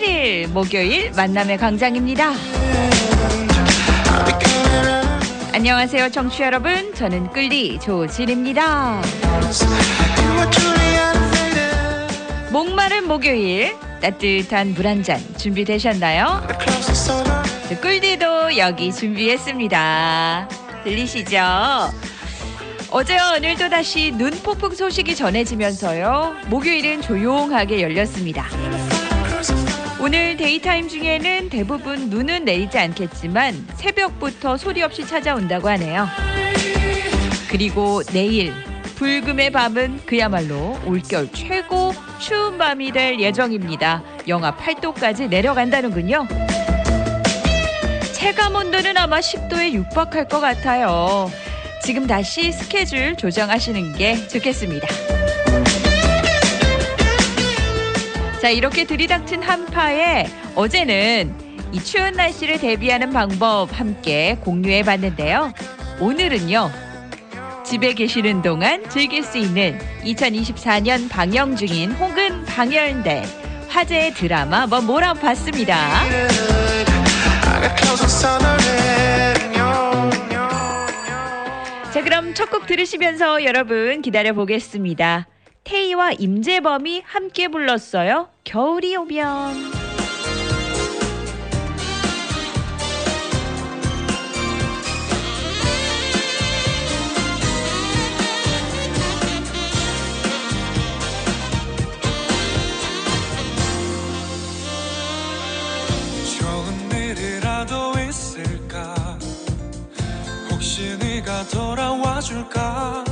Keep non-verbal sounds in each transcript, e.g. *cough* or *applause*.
18일 목요일 만남의 광장입니다. 안녕하세요, 청취 여러분. 저는 끌리 조진입니다. 목마른 목요일 따뜻한 물 한 잔 준비되셨나요? 네, 꿀디도 여기 준비했습니다. 들리시죠? 어제와 오늘도 다시 눈 폭풍 소식이 전해지면서요. 목요일은 조용하게 열렸습니다. 오늘 daytime 중에는 대부분 눈은 내리지 않겠지만 새벽부터 소리 없이 찾아온다고 하네요. 그리고 내일 불금의 밤은 그야말로 올겨울 최고 추운 밤이 될 예정입니다. 영하 8도까지 내려간다는군요. 체감 온도는 아마 10도에 육박할 것 같아요. 지금 다시 스케줄 조정하시는 게 좋겠습니다. 자, 이렇게 들이닥친 한파에 어제는 이 추운 날씨를 대비하는 방법 함께 공유해 봤는데요. 오늘은요. 집에 계시는 동안 즐길 수 있는 2024년 방영 중인 혹은 방영된 화제의 드라마 뭐 몰아봤습니다. 자, 그럼 첫 곡 들으시면서 여러분 기다려 보겠습니다. 태희와 임재범이 함께 불렀어요. 겨울이 오면. 돌아와 줄까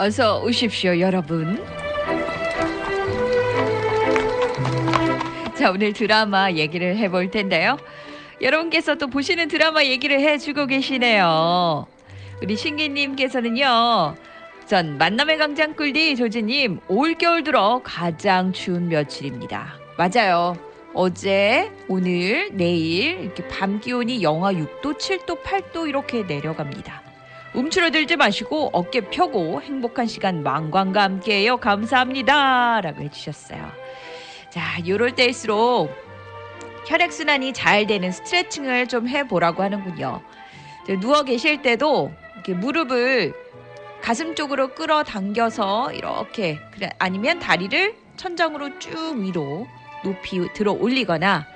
어서 오십시오, 여러분. 자, 오늘 드라마 얘기를 해볼 텐데요. 여러분께서 또 보시는 드라마 얘기를 해주고 계시네요. 우리 신기님께서는요. 전 만남의 강장 꿀디 조지님 올겨울 들어 가장 추운 며칠입니다. 맞아요. 어제, 오늘, 내일 이렇게 밤 기온이 영하 6도, 7도, 8도 이렇게 내려갑니다. 움츠러들지 마시고 어깨 펴고 행복한 시간 망광과 함께해요. 감사합니다. 라고 해주셨어요. 자, 요럴 때일수록 혈액순환이 잘 되는 스트레칭을 좀 해보라고 하는군요. 누워 계실 때도 이렇게 무릎을 가슴 쪽으로 끌어당겨서 이렇게 아니면 다리를 천장으로 쭉 위로 높이 들어 올리거나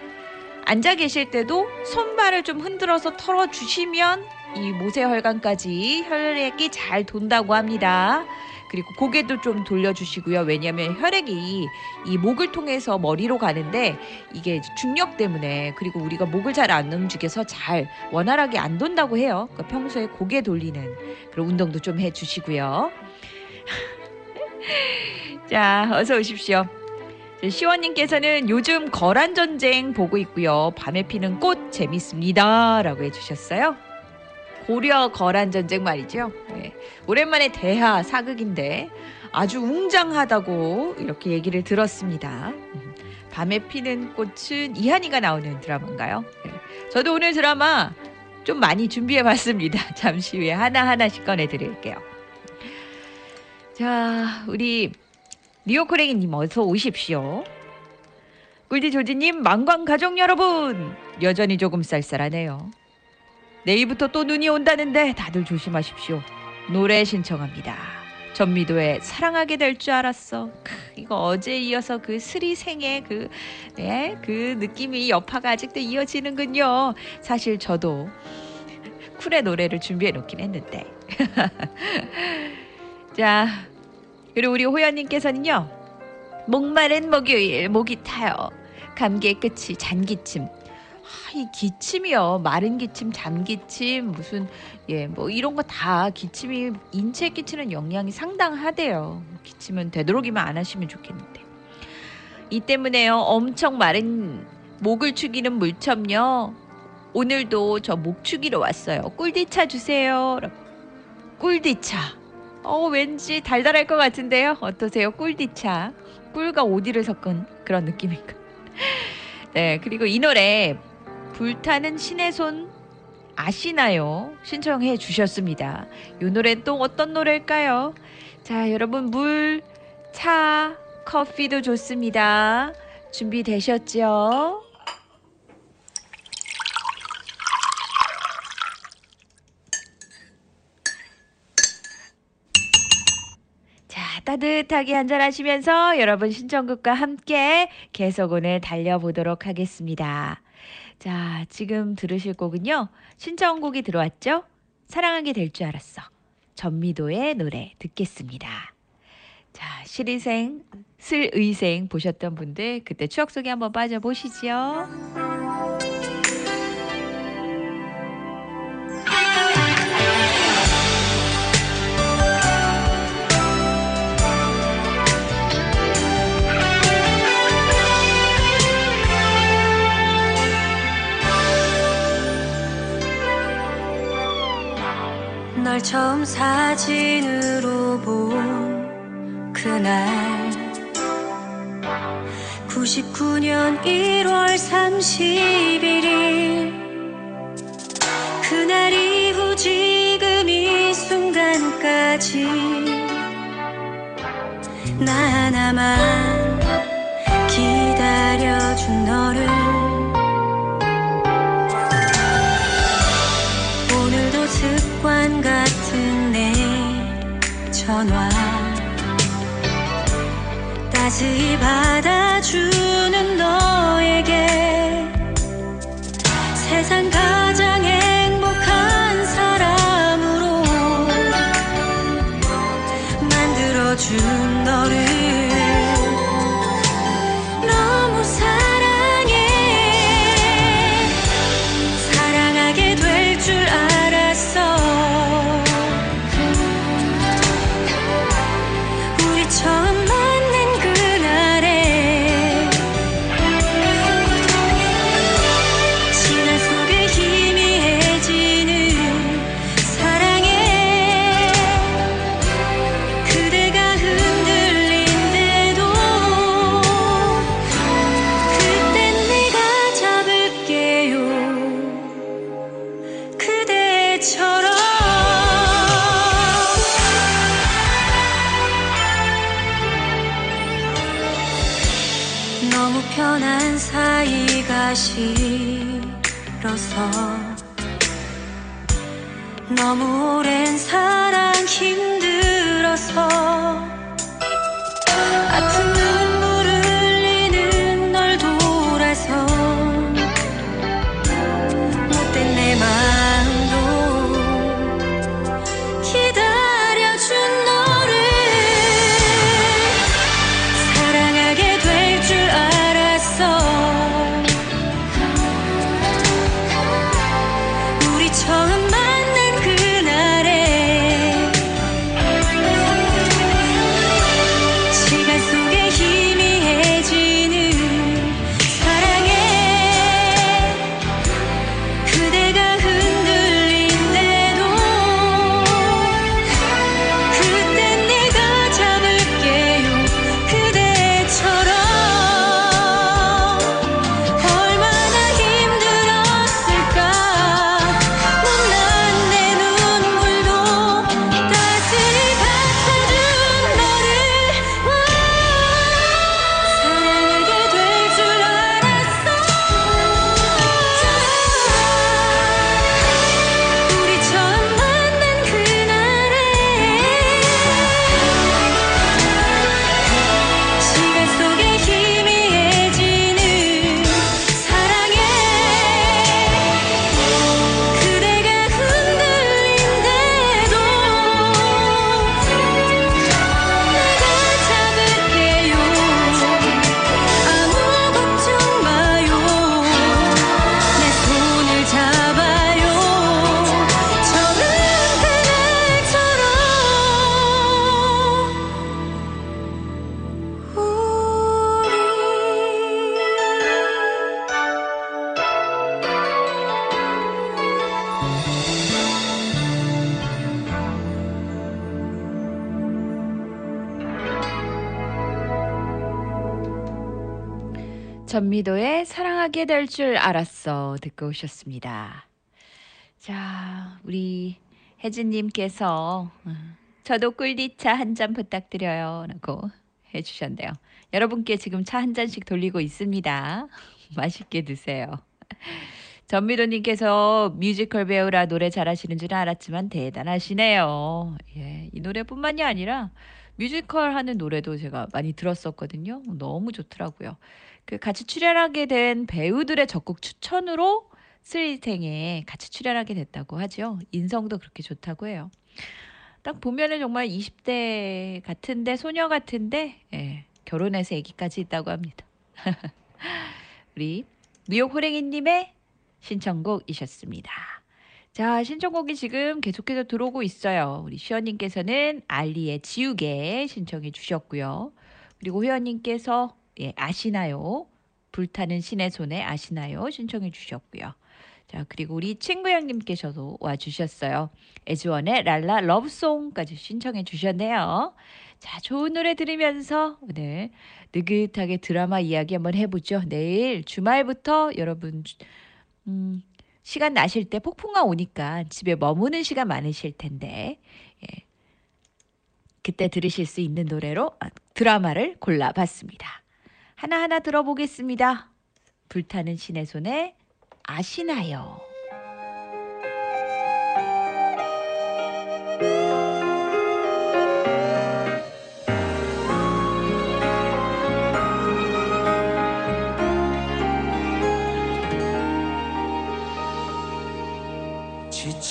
앉아 계실 때도 손발을 좀 흔들어서 털어 주시면 이 모세혈관까지 혈액이 잘 돈다고 합니다. 그리고 고개도 좀 돌려주시고요. 왜냐하면 혈액이 이 목을 통해서 머리로 가는데 이게 중력 때문에 그리고 우리가 목을 잘 안 움직여서 잘 원활하게 안 돈다고 해요. 그러니까 평소에 고개 돌리는 그런 운동도 좀 해주시고요. *laughs* 자, 어서 오십시오. 시원님께서는 요즘 거란 전쟁 보고 있고요. 밤에 피는 꽃 재밌습니다라고 해주셨어요. 고려 거란 전쟁 말이죠. 네. 오랜만에 대하 사극인데 아주 웅장하다고 이렇게 얘기를 들었습니다. 음, 밤에 피는 꽃은 이한이가 나오는 드라마인가요? 네. 저도 오늘 드라마 좀 많이 준비해 봤습니다. *laughs* 잠시 후에 하나하나씩 꺼내 드릴게요. 자, 우리 리오코랭이님 어서 오십시오. 꿀디 조지님, 망광 가족 여러분! 여전히 조금 쌀쌀하네요. 내일부터 또 눈이 온다는데 다들 조심하십시오. 노래 신청합니다. 전미도의 사랑하게 될 줄 알았어. 크, 이거 어제 이어서 그 스리생의 그, 네, 그 느낌이 여파가 아직도 이어지는군요. 사실 저도 쿨의 노래를 준비해 놓긴 했는데. *laughs* 자, 그리고 우리 호연님께서는요. 목마른 목요일 목이 타요. 감기의 끝이 잔기침. 아, 이 기침이요. 마른 기침, 잠 기침, 무슨 예, 뭐 이런 거 다 기침이 인체에 끼치는 영향이 상당하대요. 기침은 되도록이면 안 하시면 좋겠는데. 이 때문에요. 엄청 마른 목을 축이는 물첨요. 오늘도 저 목 축이러 왔어요. 꿀디차 주세요. 꿀디차. 어, 왠지 달달할 것 같은데요. 어떠세요? 꿀디차. 꿀과 오디를 섞은 그런 느낌인가. 네, 그리고 이 노래 불타는 신의 손 아시나요? 신청해 주셨습니다. 이 노래 또 어떤 노래일까요? 자, 여러분 물, 차, 커피도 좋습니다. 준비되셨죠? 자, 따뜻하게 한잔하시면서 여러분 신청곡과 함께 계속 오늘 달려보도록 하겠습니다. 자, 지금 들으실 곡은요. 신청곡이 들어왔죠? 사랑하게 될 줄 알았어. 전미도의 노래 듣겠습니다. 자, 실의생, 슬의생 보셨던 분들 그때 추억 속에 한번 빠져보시죠. 널 처음 사진으로 본 그날. 99년 1월 31일. 그날 이후 지금 이 순간까지 나 하나만 기다려준 너를 전화 따스히 받아 될 줄 알았어 듣고 오셨습니다. 자, 우리 혜진님께서 어, 저도 꿀디차 한 잔 부탁드려요 라고 해주셨네요. 여러분께 지금 차 한 잔씩 돌리고 있습니다. *laughs* 맛있게 드세요. 전미도님께서 뮤지컬 배우라 노래 잘하시는 줄 알았지만 대단하시네요. 예, 이 노래뿐만이 아니라 뮤지컬 하는 노래도 제가 많이 들었었거든요. 너무 좋더라고요. 그 같이 출연하게 된 배우들의 적극 추천으로 스리생에 같이 출연하게 됐다고 하죠. 인성도 그렇게 좋다고 해요. 딱 보면은 정말 20대 같은데 소녀 같은데 예, 결혼해서 아기까지 있다고 합니다. *laughs* 우리 뉴욕 호랭이님의 신청곡이셨습니다. 자, 신청곡이 지금 계속해서 들어오고 있어요. 우리 시연님께서는 알리의 지우개 신청해 주셨고요. 그리고 회원님께서 예, 아시나요? 불타는 신의 손에 아시나요? 신청해 주셨고요. 자, 그리고 우리 친구 형님께서도 와 주셨어요. 에즈원의 랄라 러브송까지 신청해 주셨네요. 자, 좋은 노래 들으면서 오늘 느긋하게 드라마 이야기 한번 해보죠. 내일 주말부터 여러분 음, 시간 나실 때 폭풍아 오니까 집에 머무는 시간 많으실 텐데 예. 그때 들으실 수 있는 노래로 아, 드라마를 골라봤습니다. 하나하나 들어보겠습니다. 불타는 신의 손에 아시나요?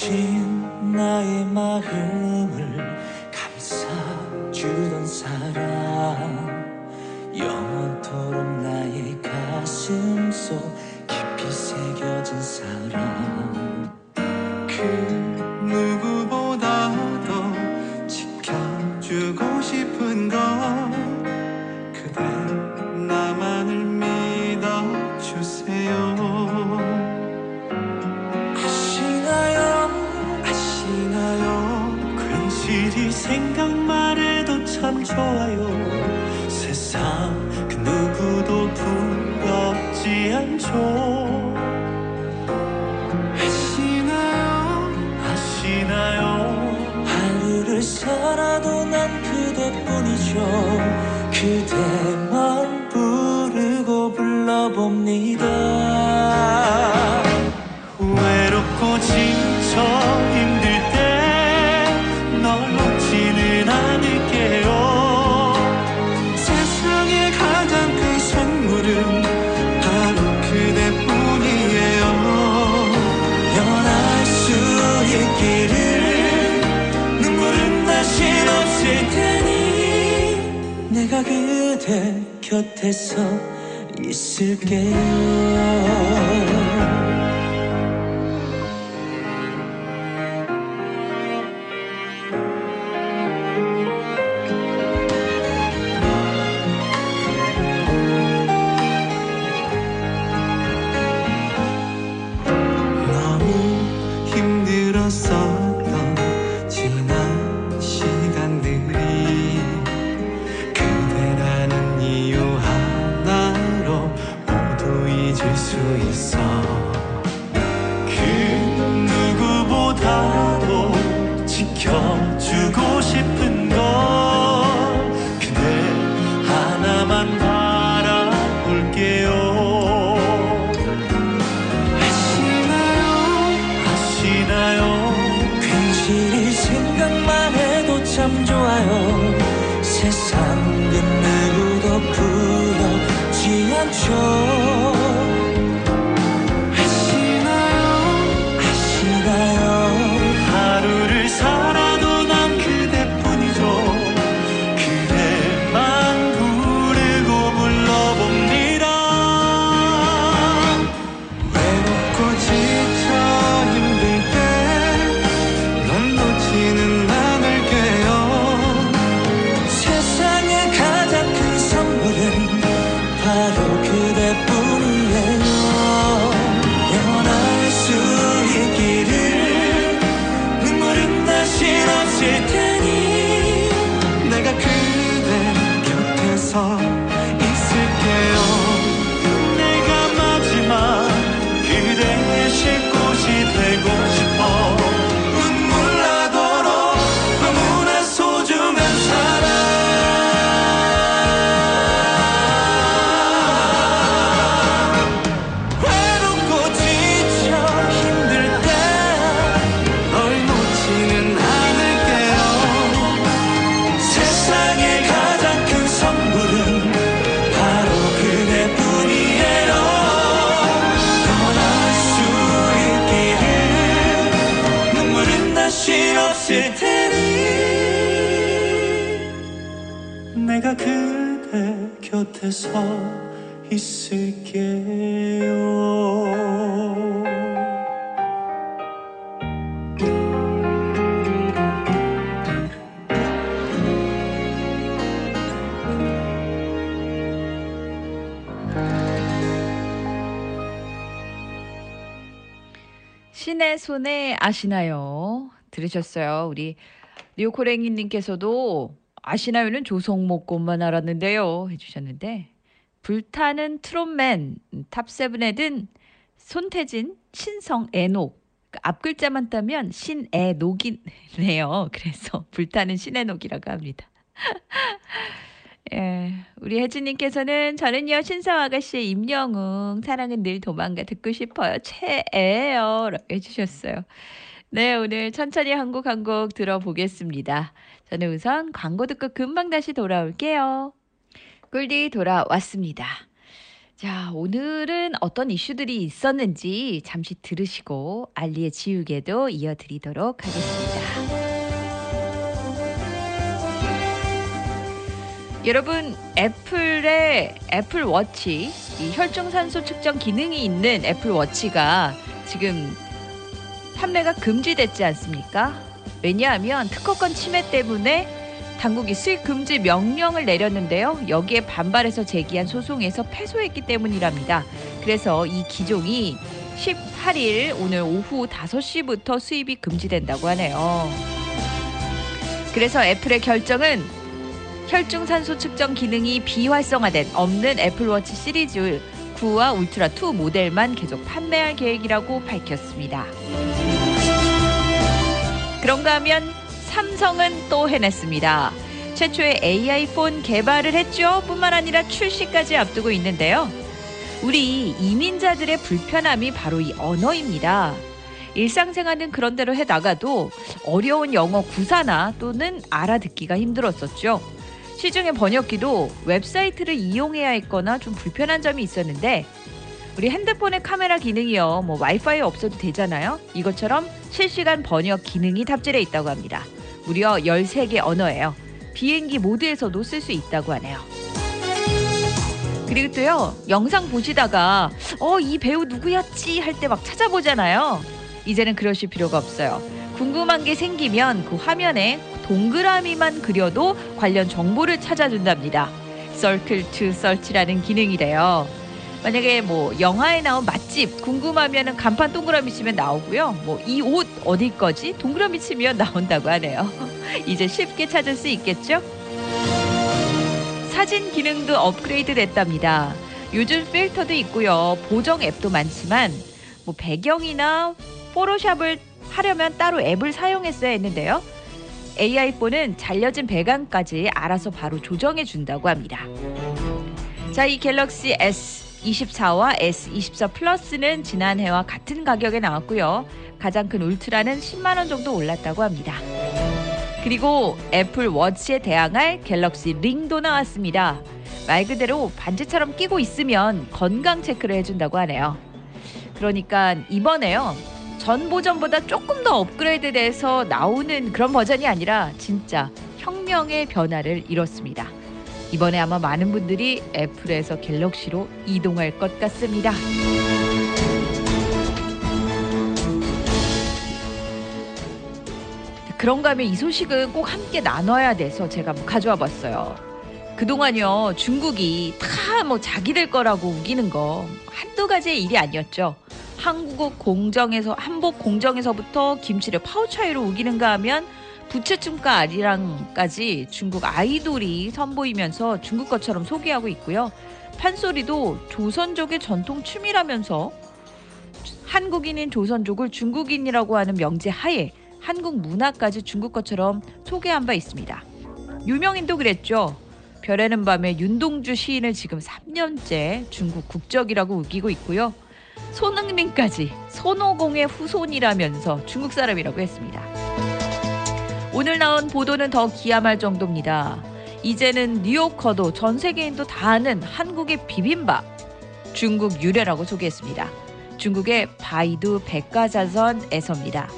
지친 나의 마음 손에 아시나요? 들으셨어요? 우리 리오코랭이님께서도 아시나요는 조성모 것만 알았는데요. 해주셨는데 불타는 트롯맨 탑세븐에 든 손태진, 신성, 애녹 그앞 글자만 따면 신애녹이네요. *laughs* 그래서 불타는 신애녹이라고 합니다. 예, 우리 혜진님께서는 저는요 신성 아가씨의 임영웅 사랑은 늘 도망가 듣고 싶어요 최애예요라고 해주셨어요. 네 오늘 천천히 한곡 한 곡 들어보겠습니다. 저는 우선 광고 듣고 금방 다시 돌아올게요. 꿀디 돌아왔습니다. 자 오늘은 어떤 이슈들이 있었는지 잠시 들으시고 알리의 지우개도 이어드리도록 하겠습니다. 여러분 애플의 애플 워치 이 혈중산소 측정 기능이 있는 애플 워치가 지금 판매가 금지됐지 않습니까? 왜냐하면 특허권 침해 때문에 당국이 수익 금지 명령을 내렸는데요. 여기에 반발해서 제기한 소송에서 패소했기 때문이랍니다. 그래서 이 기종이 18일 오늘 오후 5시부터 수입이 금지된다고 하네요. 그래서 애플의 결정은 혈중 산소 측정 기능이 비활성화된 없는 애플워치 시리즈 9와 울트라 2 모델만 계속 판매할 계획이라고 밝혔습니다. 그런가 하면 삼성은 또 해냈습니다. 최초의 AI 폰 개발을 했죠. 뿐만 아니라 출시까지 앞두고 있는데요. 우리 이민자들의 불편함이 바로 이 언어입니다. 일상생활은 그런대로 해 나가도 어려운 영어 구사나 또는 알아듣기가 힘들었었죠. 시중에 번역기도 웹사이트를 이용해야 했거나 좀 불편한 점이 있었는데 우리 핸드폰의 카메라 기능이요. 뭐 와이파이 없어도 되잖아요. 이것처럼 실시간 번역 기능이 탑재되어 있다고 합니다. 무려 13개 언어예요. 비행기 모드에서도 쓸 수 있다고 하네요. 그리고 또요. 영상 보시다가 어, 이 배우 누구였지 할 때 막 찾아보잖아요. 이제는 그러실 필요가 없어요. 궁금한 게 생기면 그 화면에 동그라미만 그려도 관련 정보를 찾아준답니다. Circle to Search라는 기능이래요. 만약에 뭐 영화에 나온 맛집 궁금하면은 간판 동그라미 치면 나오고요. 뭐 이 옷 어디 거지? 동그라미 치면 나온다고 하네요. *laughs* 이제 쉽게 찾을 수 있겠죠? 사진 기능도 업그레이드 됐답니다. 요즘 필터도 있고요. 보정 앱도 많지만 뭐 배경이나 포토샵을 하려면 따로 앱을 사용했어야 했는데요. AI4는 잘려진 배경까지 알아서 바로 조정해 준다고 합니다. 자, 이 갤럭시 S24와 S24 플러스는 지난해와 같은 가격에 나왔고요. 가장 큰 울트라는 10만 원 정도 올랐다고 합니다. 그리고 애플 워치에 대항할 갤럭시 링도 나왔습니다. 말 그대로 반지처럼 끼고 있으면 건강 체크를 해준다고 하네요. 그러니까 이번에요. 전 버전보다 조금 더 업그레이드돼서 나오는 그런 버전이 아니라 진짜 혁명의 변화를 이뤘습니다. 이번에 아마 많은 분들이 애플에서 갤럭시로 이동할 것 같습니다. 그런가 하면 이 소식은 꼭 함께 나눠야 돼서 제가 뭐 가져와 봤어요. 그동안요, 중국이 다 뭐 자기들 거라고 우기는 거 한두 가지의 일이 아니었죠. 한국 공정에서, 한복 공정에서부터 김치를 파우차이로 우기는가 하면 부채춤과 아리랑까지 중국 아이돌이 선보이면서 중국 것처럼 소개하고 있고요. 판소리도 조선족의 전통 춤이라면서 한국인인 조선족을 중국인이라고 하는 명제 하에 한국 문화까지 중국 것처럼 소개한 바 있습니다. 유명인도 그랬죠. 별에는 밤에 윤동주 시인을 지금 3년째 중국 국적이라고 우기고 있고요. 손흥민까지 손오공의 후손이라면서 중국 사람이라고 했습니다. 오늘 나온 보도는 더 기함할 정도입니다. 이제는 뉴요커도 전 세계인도 다 아는 한국의 비빔밥 중국 유래라고 소개했습니다. 중국의 바이두 백과사전에서입니다.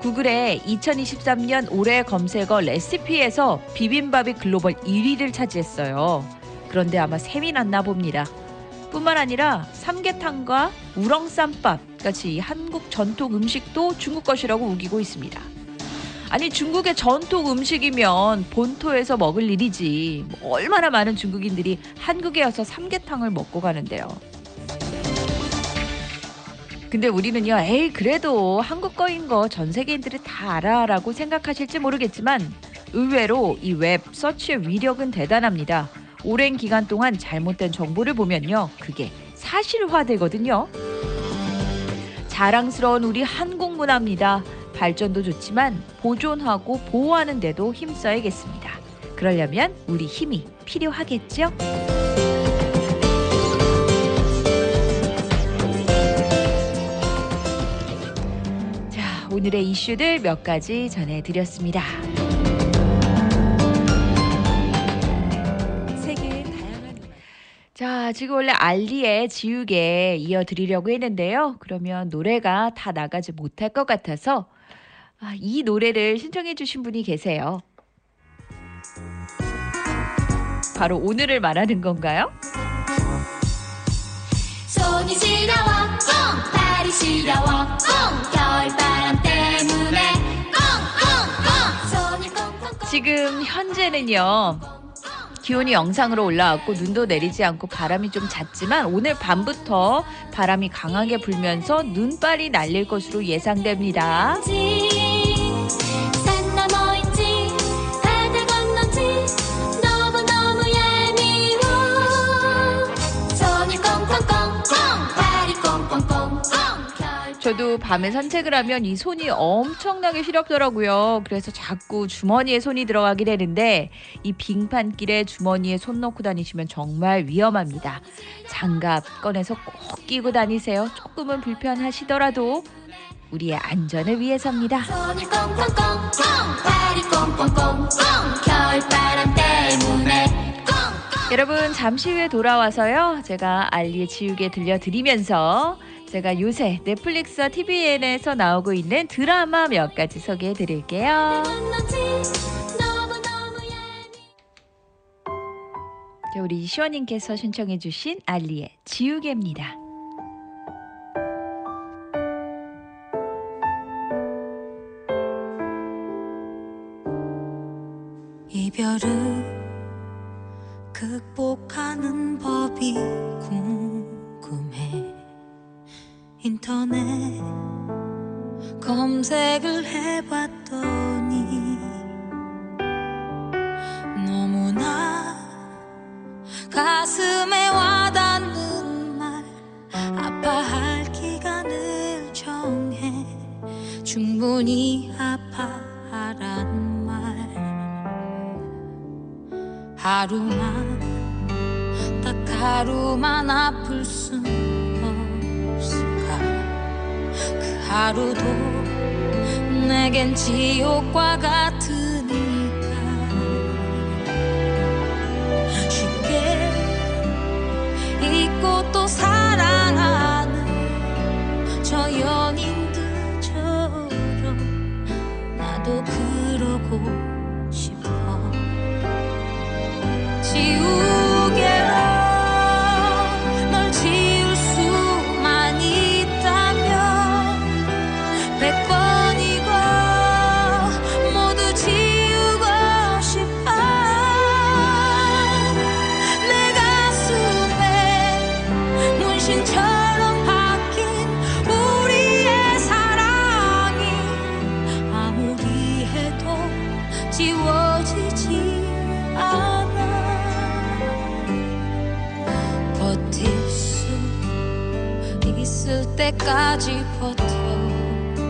구글의 2023년 올해 검색어 레시피에서 비빔밥이 글로벌 1위를 차지했어요. 그런데 아마 셈이 났나 봅니다. 뿐만 아니라 삼계탕과 우렁쌈밥 같이 한국 전통 음식도 중국 것이라고 우기고 있습니다. 아니 중국의 전통 음식이면 본토에서 먹을 일이지 뭐 얼마나 많은 중국인들이 한국에 와서 삼계탕을 먹고 가는데요. 근데 우리는요, 에이, 그래도 한국 거인 거 전 세계인들이 다 알아라고 생각하실지 모르겠지만 의외로 이 웹 서치의 위력은 대단합니다. 오랜 기간 동안 잘못된 정보를 보면요, 그게 사실화되거든요. 자랑스러운 우리 한국 문화입니다. 발전도 좋지만 보존하고 보호하는 데도 힘써야겠습니다. 그러려면 우리 힘이 필요하겠죠? 자, 오늘의 이슈들 몇 가지 전해드렸습니다. 자, 지금 원래 알리의 지우개 이어드리려고 했는데요. 그러면 노래가 다 나가지 못할 것 같아서 아, 이 노래를 신청해 주신 분이 계세요. 바로 오늘을 말하는 건가요? 손이 시려워 꽁 발이 시려워 꽁 겨울바람 때문에 꽁꽁꽁 손이 꽁꽁꽁 지금 현재는요. 기온이 영상으로 올라왔고 눈도 내리지 않고 바람이 좀 잦지만 오늘 밤부터 바람이 강하게 불면서 눈발이 날릴 것으로 예상됩니다. 저도 밤에 산책을 하면 이 손이 엄청나게 시렵더라고요. 그래서 자꾸 주머니에 손이 들어가게 되는데 이 빙판길에 주머니에 손 넣고 다니시면 정말 위험합니다. 장갑 꺼내서 꼭 끼고 다니세요. 조금은 불편하시더라도 우리의 안전을 위해서입니다. 여러분 잠시 후에 돌아와서요. 제가 알리의 지우개 들려드리면서 제가 요새 넷플릭스와 TVN에서 나오고 있는 드라마 몇 가지 소개해 드릴게요. 자, 우리 시원님께서 신청해 주신 알리의 지우개입니다. 이별을 극복하는 법이 궁금해 인터넷 검색을 해봤더니 너무나 가슴에 와닿는 말 아파할 기간을 정해 충분히 아파하란 말. 하루만 딱 하루만 아플 순 하루도 내겐 지옥과 같으니까. 쉽게 잊고 또 사랑하는 저 연인들처럼 나도 그러고 싶어. 지우 때까지 버텨볼게.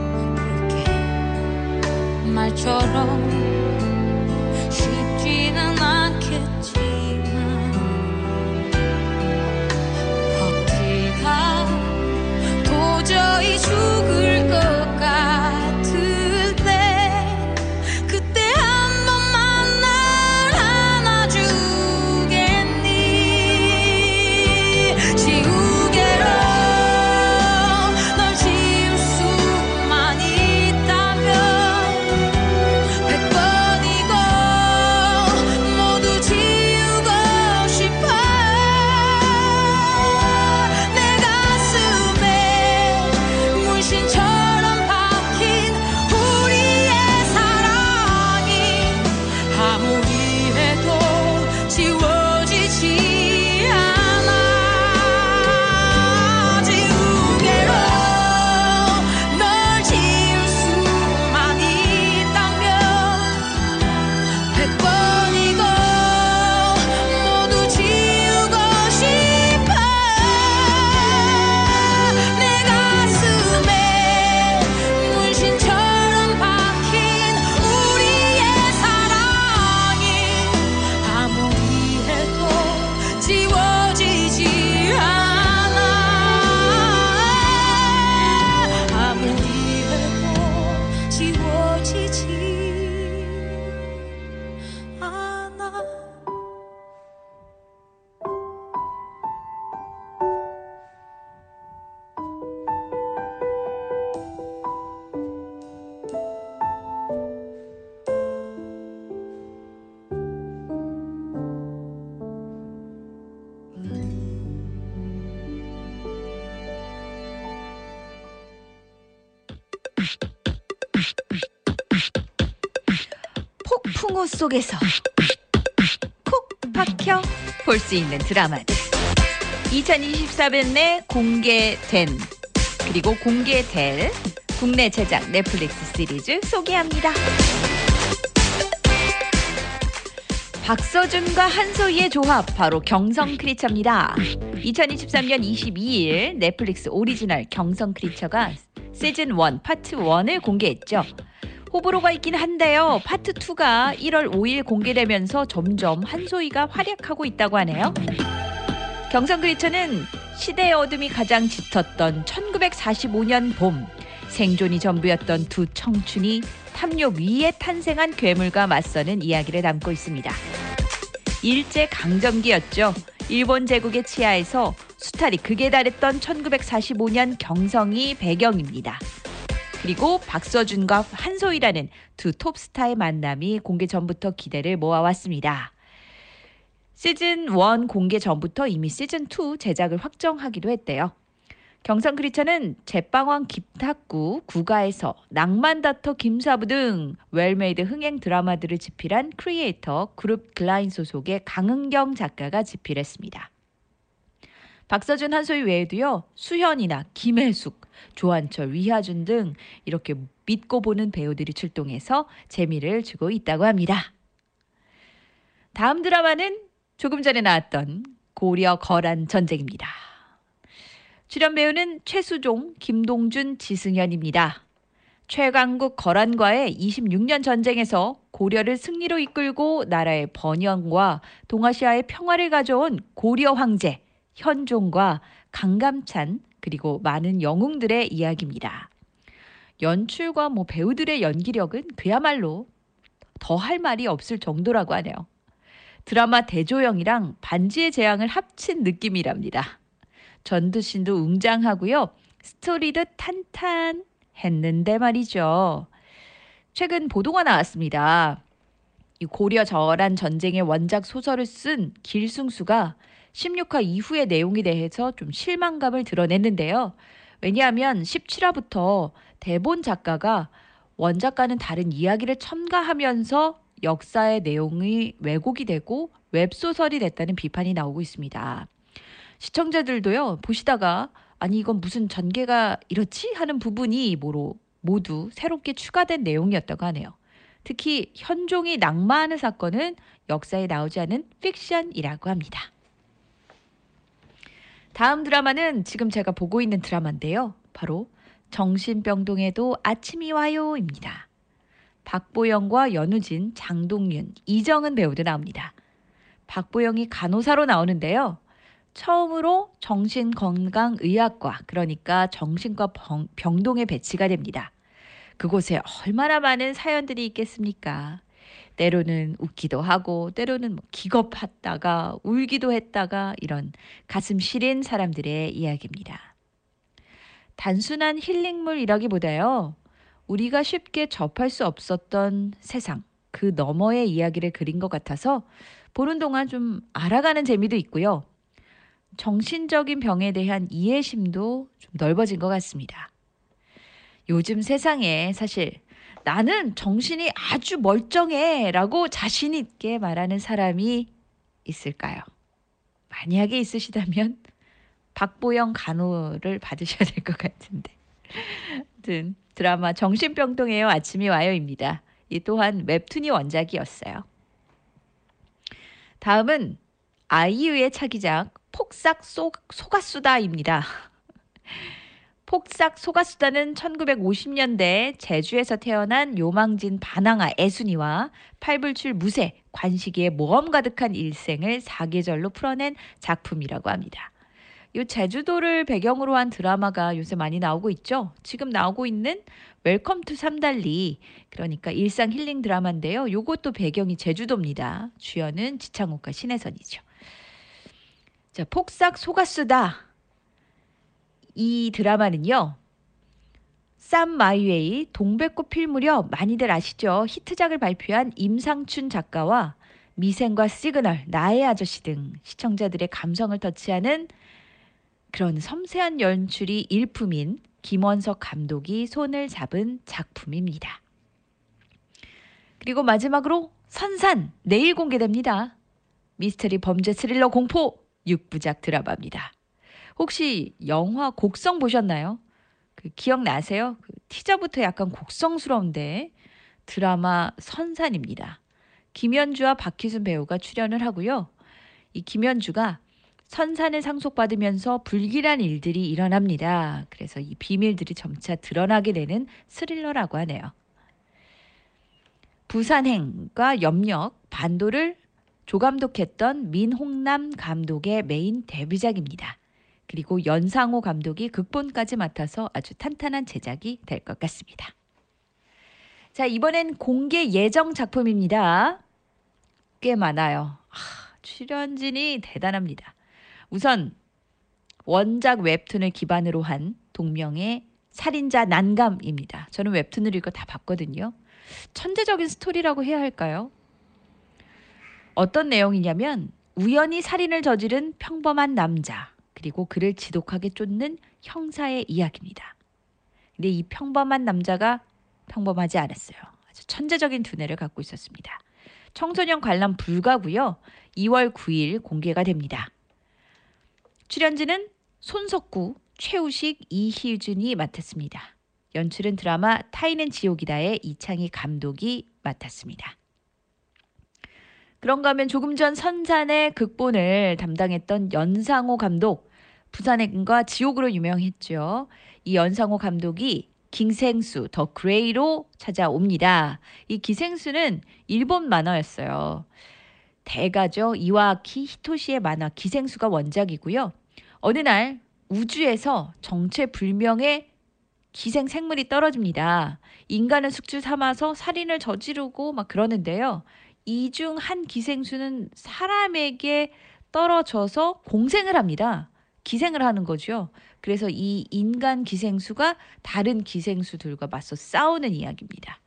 말처럼 속에서 콕 박혀 볼 수 있는 드라마들 2024년에 공개된 그리고 공개될 국내 제작 넷플릭스 시리즈 소개합니다. 박서준과 한소희의 조합 바로 경성 크리처입니다. 2023년 22일 넷플릭스 오리지널 경성 크리처가 시즌 1 파트 1을 공개했죠. 호불호가 있긴 한데요. 파트 2가 1월 5일 공개되면서 점점 한소희가 활약하고 있다고 하네요. 경성 크리처는 시대의 어둠이 가장 짙었던 1945년 봄 생존이 전부였던 두 청춘이 탐욕 위에 탄생한 괴물과 맞서는 이야기를 담고 있습니다. 일제 강점기였죠. 일본 제국의 치하에서 수탈이 극에 달했던 1945년 경성이 배경입니다. 그리고 박서준과 한소희라는 두 톱스타의 만남이 공개 전부터 기대를 모아왔습니다. 시즌 1 공개 전부터 이미 시즌 2 제작을 확정하기도 했대요. 경성 크리처는 제빵왕 김탁구, 구가의 서 낭만닥터 김사부 등 well-made 흥행 드라마들을 집필한 크리에이터 그룹 글라인 소속의 강은경 작가가 집필했습니다. 박서준 한소희 외에도요 수현이나 김혜숙, 조한철, 위하준 등 이렇게 믿고 보는 배우들이 출동해서 재미를 주고 있다고 합니다. 다음 드라마는 조금 전에 나왔던 고려 거란 전쟁입니다. 출연 배우는 최수종, 김동준, 지승현입니다. 최강국 거란과의 26년 전쟁에서 고려를 승리로 이끌고 나라의 번영과 동아시아의 평화를 가져온 고려 황제 현종과 강감찬 그리고 많은 영웅들의 이야기입니다. 연출과 뭐 배우들의 연기력은 그야말로 더 할 말이 없을 정도라고 하네요. 드라마 대조영이랑 반지의 제왕을 합친 느낌이랍니다. 전두신도 웅장하고요. 스토리도 탄탄했는데 말이죠. 최근 보도가 나왔습니다. 이 고려 저란 전쟁의 원작 소설을 쓴 길승수가 16화 이후의 내용에 대해서 좀 실망감을 드러냈는데요. 왜냐하면 17화부터 대본 작가가 원작과는 다른 이야기를 첨가하면서 역사의 내용이 왜곡이 되고 웹소설이 됐다는 비판이 나오고 있습니다. 시청자들도요, 보시다가 아니 이건 무슨 전개가 이렇지 하는 부분이 모로 모두 새롭게 추가된 내용이었다고 하네요. 특히 현종이 낙마하는 사건은 역사에 나오지 않은 픽션이라고 합니다. 다음 드라마는 지금 제가 보고 있는 드라마인데요. 바로 정신병동에도 아침이 와요입니다. 박보영과 연우진, 장동윤, 이정은 배우도 나옵니다. 박보영이 간호사로 나오는데요. 처음으로 정신건강의학과, 그러니까 정신과 병, 병동에 배치가 됩니다. 그곳에 얼마나 많은 사연들이 있겠습니까? 때로는 웃기도 하고, 때로는 뭐 기겁했다가, 울기도 했다가, 이런 가슴 시린 사람들의 이야기입니다. 단순한 힐링물이라기보다요, 우리가 쉽게 접할 수 없었던 세상, 그 너머의 이야기를 그린 것 같아서 보는 동안 좀 알아가는 재미도 있고요. 정신적인 병에 대한 이해심도 좀 넓어진 것 같습니다. 요즘 세상에 사실 나는 정신이 아주 멀쩡해 라고 자신 있게 말하는 사람이 있을까요? 만약에 있으시다면 *laughs* 박보영 간호를 받으셔야 될 것 같은데. 아무튼 드라마 정신병동에요 아침이 와요입니다. 이 또한 웹툰이 원작이었어요. 다음은 아이유의 차기작 폭삭 소, 소가수다입니다. 폭싹 속았수다는 1950년대 제주에서 태어난 요망진 반항아 애순이와 팔불출 무쇠 관식이의 모험 가득한 일생을 사계절로 풀어낸 작품이라고 합니다. 이 제주도를 배경으로 한 드라마가 요새 많이 나오고 있죠. 지금 나오고 있는 Welcome to 삼달리 그러니까 일상 힐링 드라마인데요. 요것도 배경이 제주도입니다. 주연은 지창욱과 신혜선이죠. 자, 폭싹 속았수다. 이 드라마는요. 쌈 My Way 동백꽃 필 무렵 많이들 아시죠? 히트작을 발표한 임상춘 작가와 미생과 시그널, 나의 아저씨 등 시청자들의 감성을 터치하는 그런 섬세한 연출이 일품인 김원석 감독이 손을 잡은 작품입니다. 그리고 마지막으로 선산 내일 공개됩니다. 미스터리 범죄 스릴러 공포 6부작 드라마입니다. 혹시 영화 곡성 보셨나요? 그 기억나세요? 그 티저부터 약간 곡성스러운데 드라마 선산입니다. 김연주와 박희순 배우가 출연을 하고요. 이 김연주가 선산을 상속받으면서 불길한 일들이 일어납니다. 그래서 이 비밀들이 점차 드러나게 되는 스릴러라고 하네요. 부산행과 염력, 반도를 조감독했던 민홍남 감독의 메인 데뷔작입니다. 그리고 연상호 감독이 극본까지 맡아서 아주 탄탄한 제작이 될 것 같습니다. 자, 이번엔 공개 예정 작품입니다. 꽤 많아요. 아, 출연진이 대단합니다. 우선 원작 웹툰을 기반으로 한 동명의 살인자 난감입니다. 저는 웹툰을 읽어 다 봤거든요. 천재적인 스토리라고 해야 할까요? 어떤 내용이냐면 우연히 살인을 저지른 평범한 남자 그리고 그를 지독하게 쫓는 형사의 이야기입니다. 근데 이 평범한 남자가 평범하지 않았어요. 아주 천재적인 두뇌를 갖고 있었습니다. 청소년 관람 불가고요. 2월 9일 공개가 됩니다. 출연진은 손석구, 최우식, 이희준이 맡았습니다. 연출은 드라마 타인은 지옥이다의 이창희 감독이 맡았습니다. 그런가 하면 조금 전 선산의 극본을 담당했던 연상호 감독, 부산행과 지옥으로 유명했죠. 이 연상호 감독이 기생수 The Grey로 찾아옵니다. 이 기생수는 일본 만화였어요. 대가죠. 이와키 히토시의 만화 기생수가 원작이고요. 어느 날 우주에서 정체불명의 기생 생물이 떨어집니다. 인간을 숙주 삼아서 살인을 저지르고 막 그러는데요. 이 중 한 기생수는 사람에게 떨어져서 공생을 합니다. 기생을 하는 거죠. 그래서 이 인간 기생수가 다른 기생수들과 맞서 싸우는 이야기입니다.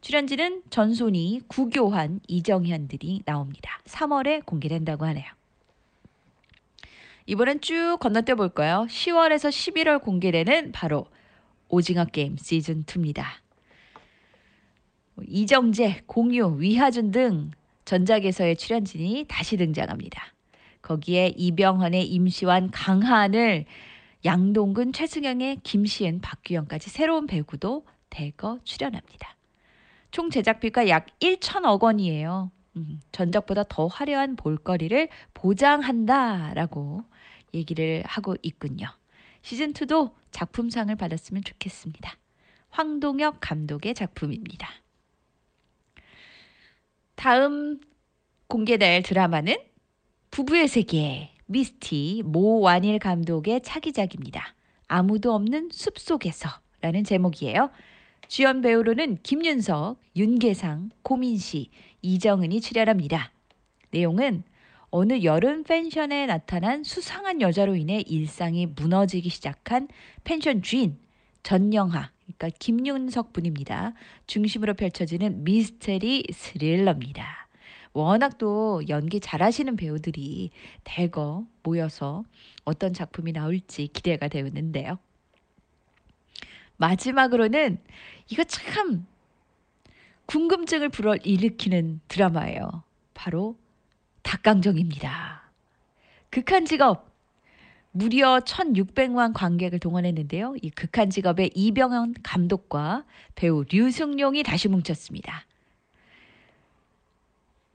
출연진은 전소니, 구교환, 이정현 들이 나옵니다. 3월에 공개된다고 하네요. 이번엔 쭉 건너뛰어 볼까요? 10월에서 11월 공개되는 바로 오징어 게임 시즌 2입니다. 이정재, 공유, 위하준 등 전작에서의 출연진이 다시 등장합니다. 거기에 이병헌의 임시완, 강한을 양동근, 최승영의 김시은, 박규영까지 새로운 배구도 대거 출연합니다. 총 제작비가 약 1천억 원이에요. 음, 전작보다 더 화려한 볼거리를 보장한다라고 얘기를 하고 있군요. 시즌2도 작품상을 받았으면 좋겠습니다. 황동혁 감독의 작품입니다. 다음 공개될 드라마는 부부의 세계 미스티 모완일 감독의 차기작입니다. 아무도 없는 숲 속에서라는 제목이에요. 주연 배우로는 김윤석, 윤계상, 고민씨, 이정은이 출연합니다. 내용은 어느 여름 펜션에 나타난 수상한 여자로 인해 일상이 무너지기 시작한 펜션 주인 전영하, 그러니까 김윤석 분입니다. 중심으로 펼쳐지는 미스테리 스릴러입니다. 워낙 또 연기 잘하시는 배우들이 대거 모여서 어떤 작품이 나올지 기대가 되는데요. 마지막으로는 이거 참 궁금증을 불어 일으키는 드라마예요. 바로 닭강정입니다. 극한 직업 무려 1,600만 관객을 동원했는데요. 이 극한 직업의 이병헌 감독과 배우 류승룡이 다시 뭉쳤습니다.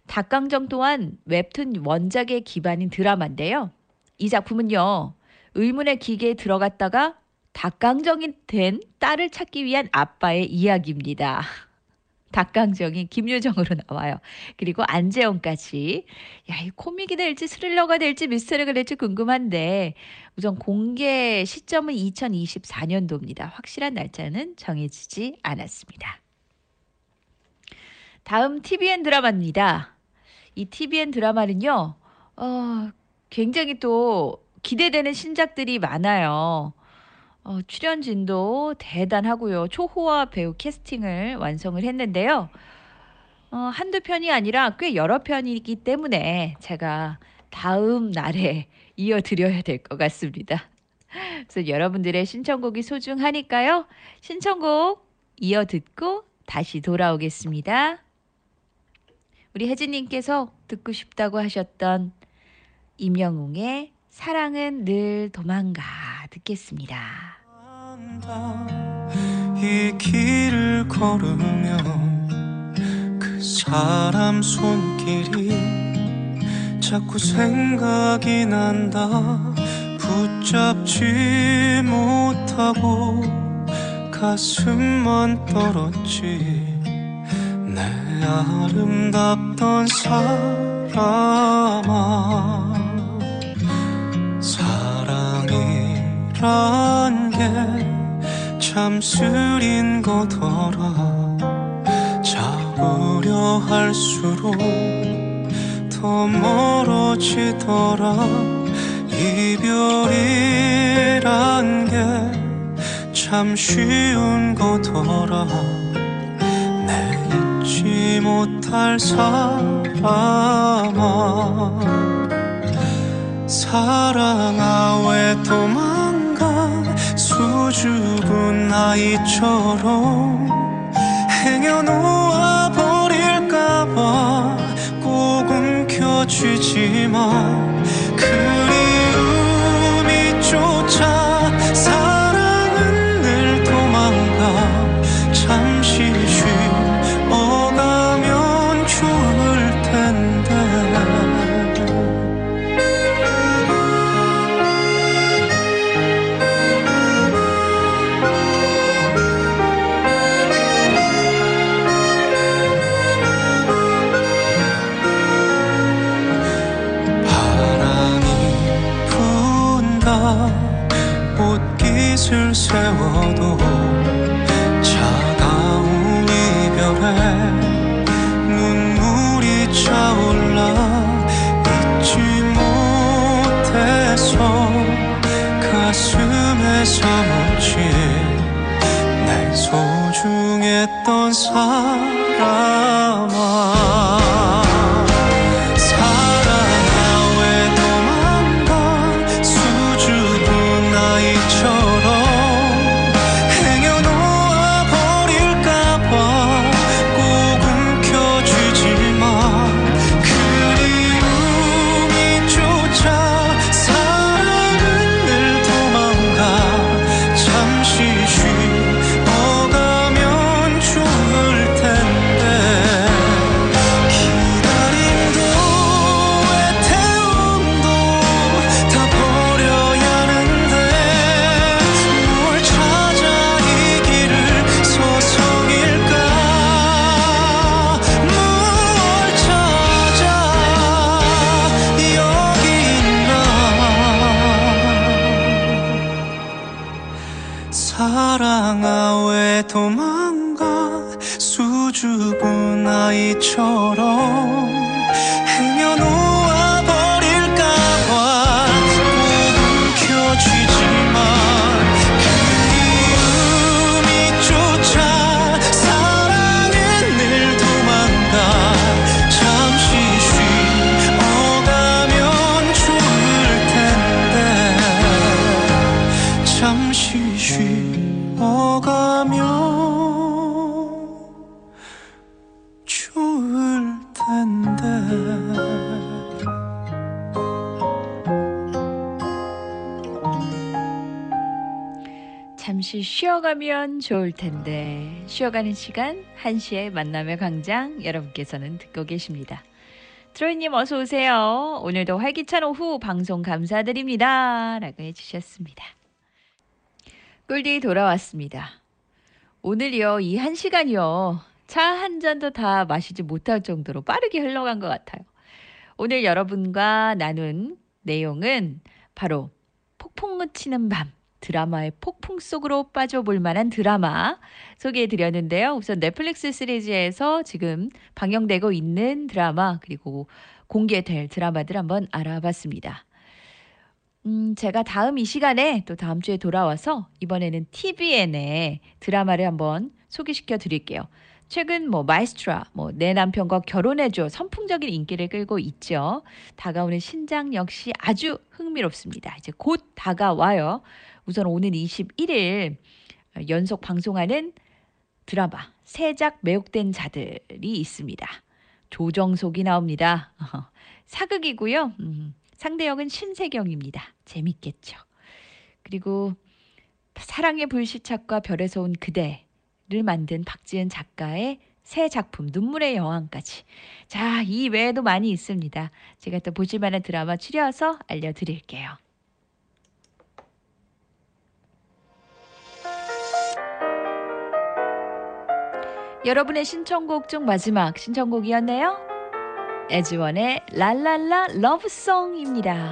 닭강정 또한 웹툰 원작의 기반인 드라마인데요. 이 작품은요. 의문의 기계에 들어갔다가 닭강정이 된 딸을 찾기 위한 아빠의 이야기입니다. *laughs* 닭강정이 김유정으로 나와요. 그리고 안재영까지. 야, 이 코믹이 될지 스릴러가 될지 미스터리가 될지 궁금한데 우선 공개 시점은 2024년도입니다. 확실한 날짜는 정해지지 않았습니다. 다음 TVN 드라마입니다. 이 TVN 드라마는요. 어, 굉장히 또 기대되는 신작들이 많아요. 어, 출연진도 대단하고요. 초호화 배우 캐스팅을 완성을 했는데요. 어, 한두 편이 아니라 꽤 여러 편이기 때문에 제가 다음 날에 *laughs* 이어드려야 될 것 같습니다. 그래서 여러분들의 신청곡이 소중하니까요. 신청곡 이어 듣고 다시 돌아오겠습니다. 우리 혜진님께서 듣고 싶다고 하셨던 임영웅의 사랑은 늘 도망가 듣겠습니다. 이 길을 걸으면 그 사람 손길이 자꾸 생각이 난다 붙잡지 못하고 가슴만 떨었지 내 아름답던 사람아 사랑이란 게 참 쓰린 거더라. 잡으려 할수록 더 멀어지더라. 이별이란 게 참 쉬운 거더라. 내 못할 사람아 사랑아 왜 도망가? 수줍은 아이처럼 행여놓아 버릴까봐 꼭 움켜쥐지만 쉬어가면 좋을 텐데 쉬어가는 시간 1시에 만남의 광장 여러분께서는 듣고 계십니다. 트로이님 어서 오세요. 오늘도 활기찬 오후 방송 감사드립니다. 라고 해주셨습니다. 꿀디 돌아왔습니다. 오늘이요 이한 시간이요 차 한 잔도 다 마시지 못할 정도로 빠르게 흘러간 것 같아요. 오늘 여러분과 나눈 내용은 바로 폭풍을 치는 밤 드라마의 폭풍 속으로 빠져볼 만한 드라마 소개해 드렸는데요. 우선 넷플릭스 시리즈에서 지금 방영되고 있는 드라마 그리고 공개될 드라마들 한번 알아봤습니다. 음, 제가 다음 이 시간에 또 다음 주에 돌아와서 이번에는 TVN의 드라마를 한번 소개시켜 드릴게요. 최근 뭐 마에스트라, 뭐 내 남편과 결혼해줘 선풍적인 인기를 끌고 있죠. 다가오는 신작 역시 아주 흥미롭습니다. 이제 곧 다가와요. 우선 오는 21일 연속 방송하는 드라마 세작 매혹된 자들이 있습니다. 조정석이 나옵니다. *laughs* 사극이고요. 음, 상대역은 신세경입니다. 재밌겠죠. 그리고 사랑의 불시착과 별에서 온 그대를 만든 박지은 작가의 새 작품 눈물의 여왕까지. 자, 이 외에도 많이 있습니다. 제가 또 보실 만한 드라마 추려서 알려드릴게요. 여러분의 신청곡 중 마지막 신청곡이었네요. 에즈원의 랄랄라 러브송입니다.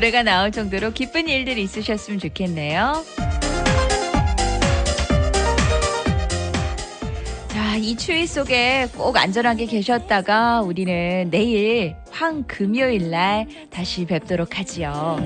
노래가 나올 정도로 기쁜 일들이 있으셨으면 좋겠네요. 자, 이 추위 속에 꼭 안전하게 계셨다가 우리는 내일 황 금요일 날 다시 뵙도록 하지요.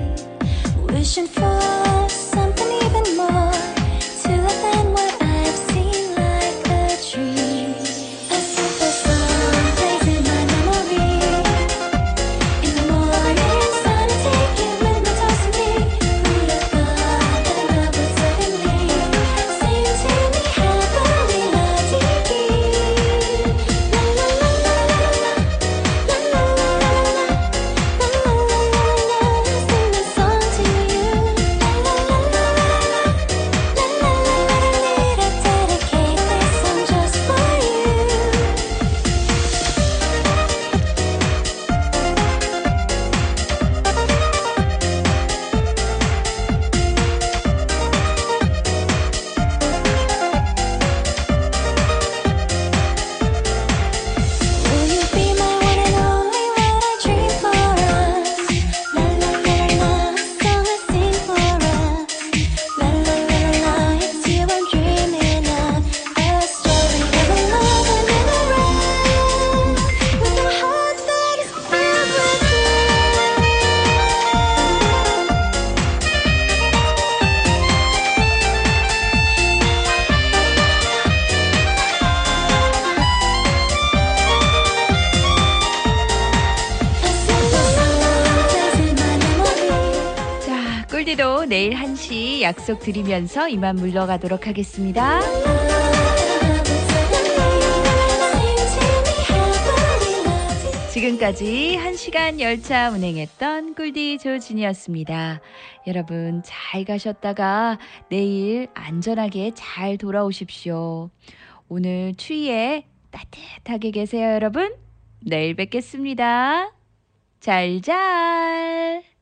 약속 드리면서 이만 물러가도록 하겠습니다. 지금까지 1시간 열차 운행했던 꿀디 조진이었습니다. 여러분 잘 가셨다가 내일 안전하게 잘 돌아오십시오. 오늘 추위에 따뜻하게 계세요, 여러분. 내일 뵙겠습니다. 잘 잘.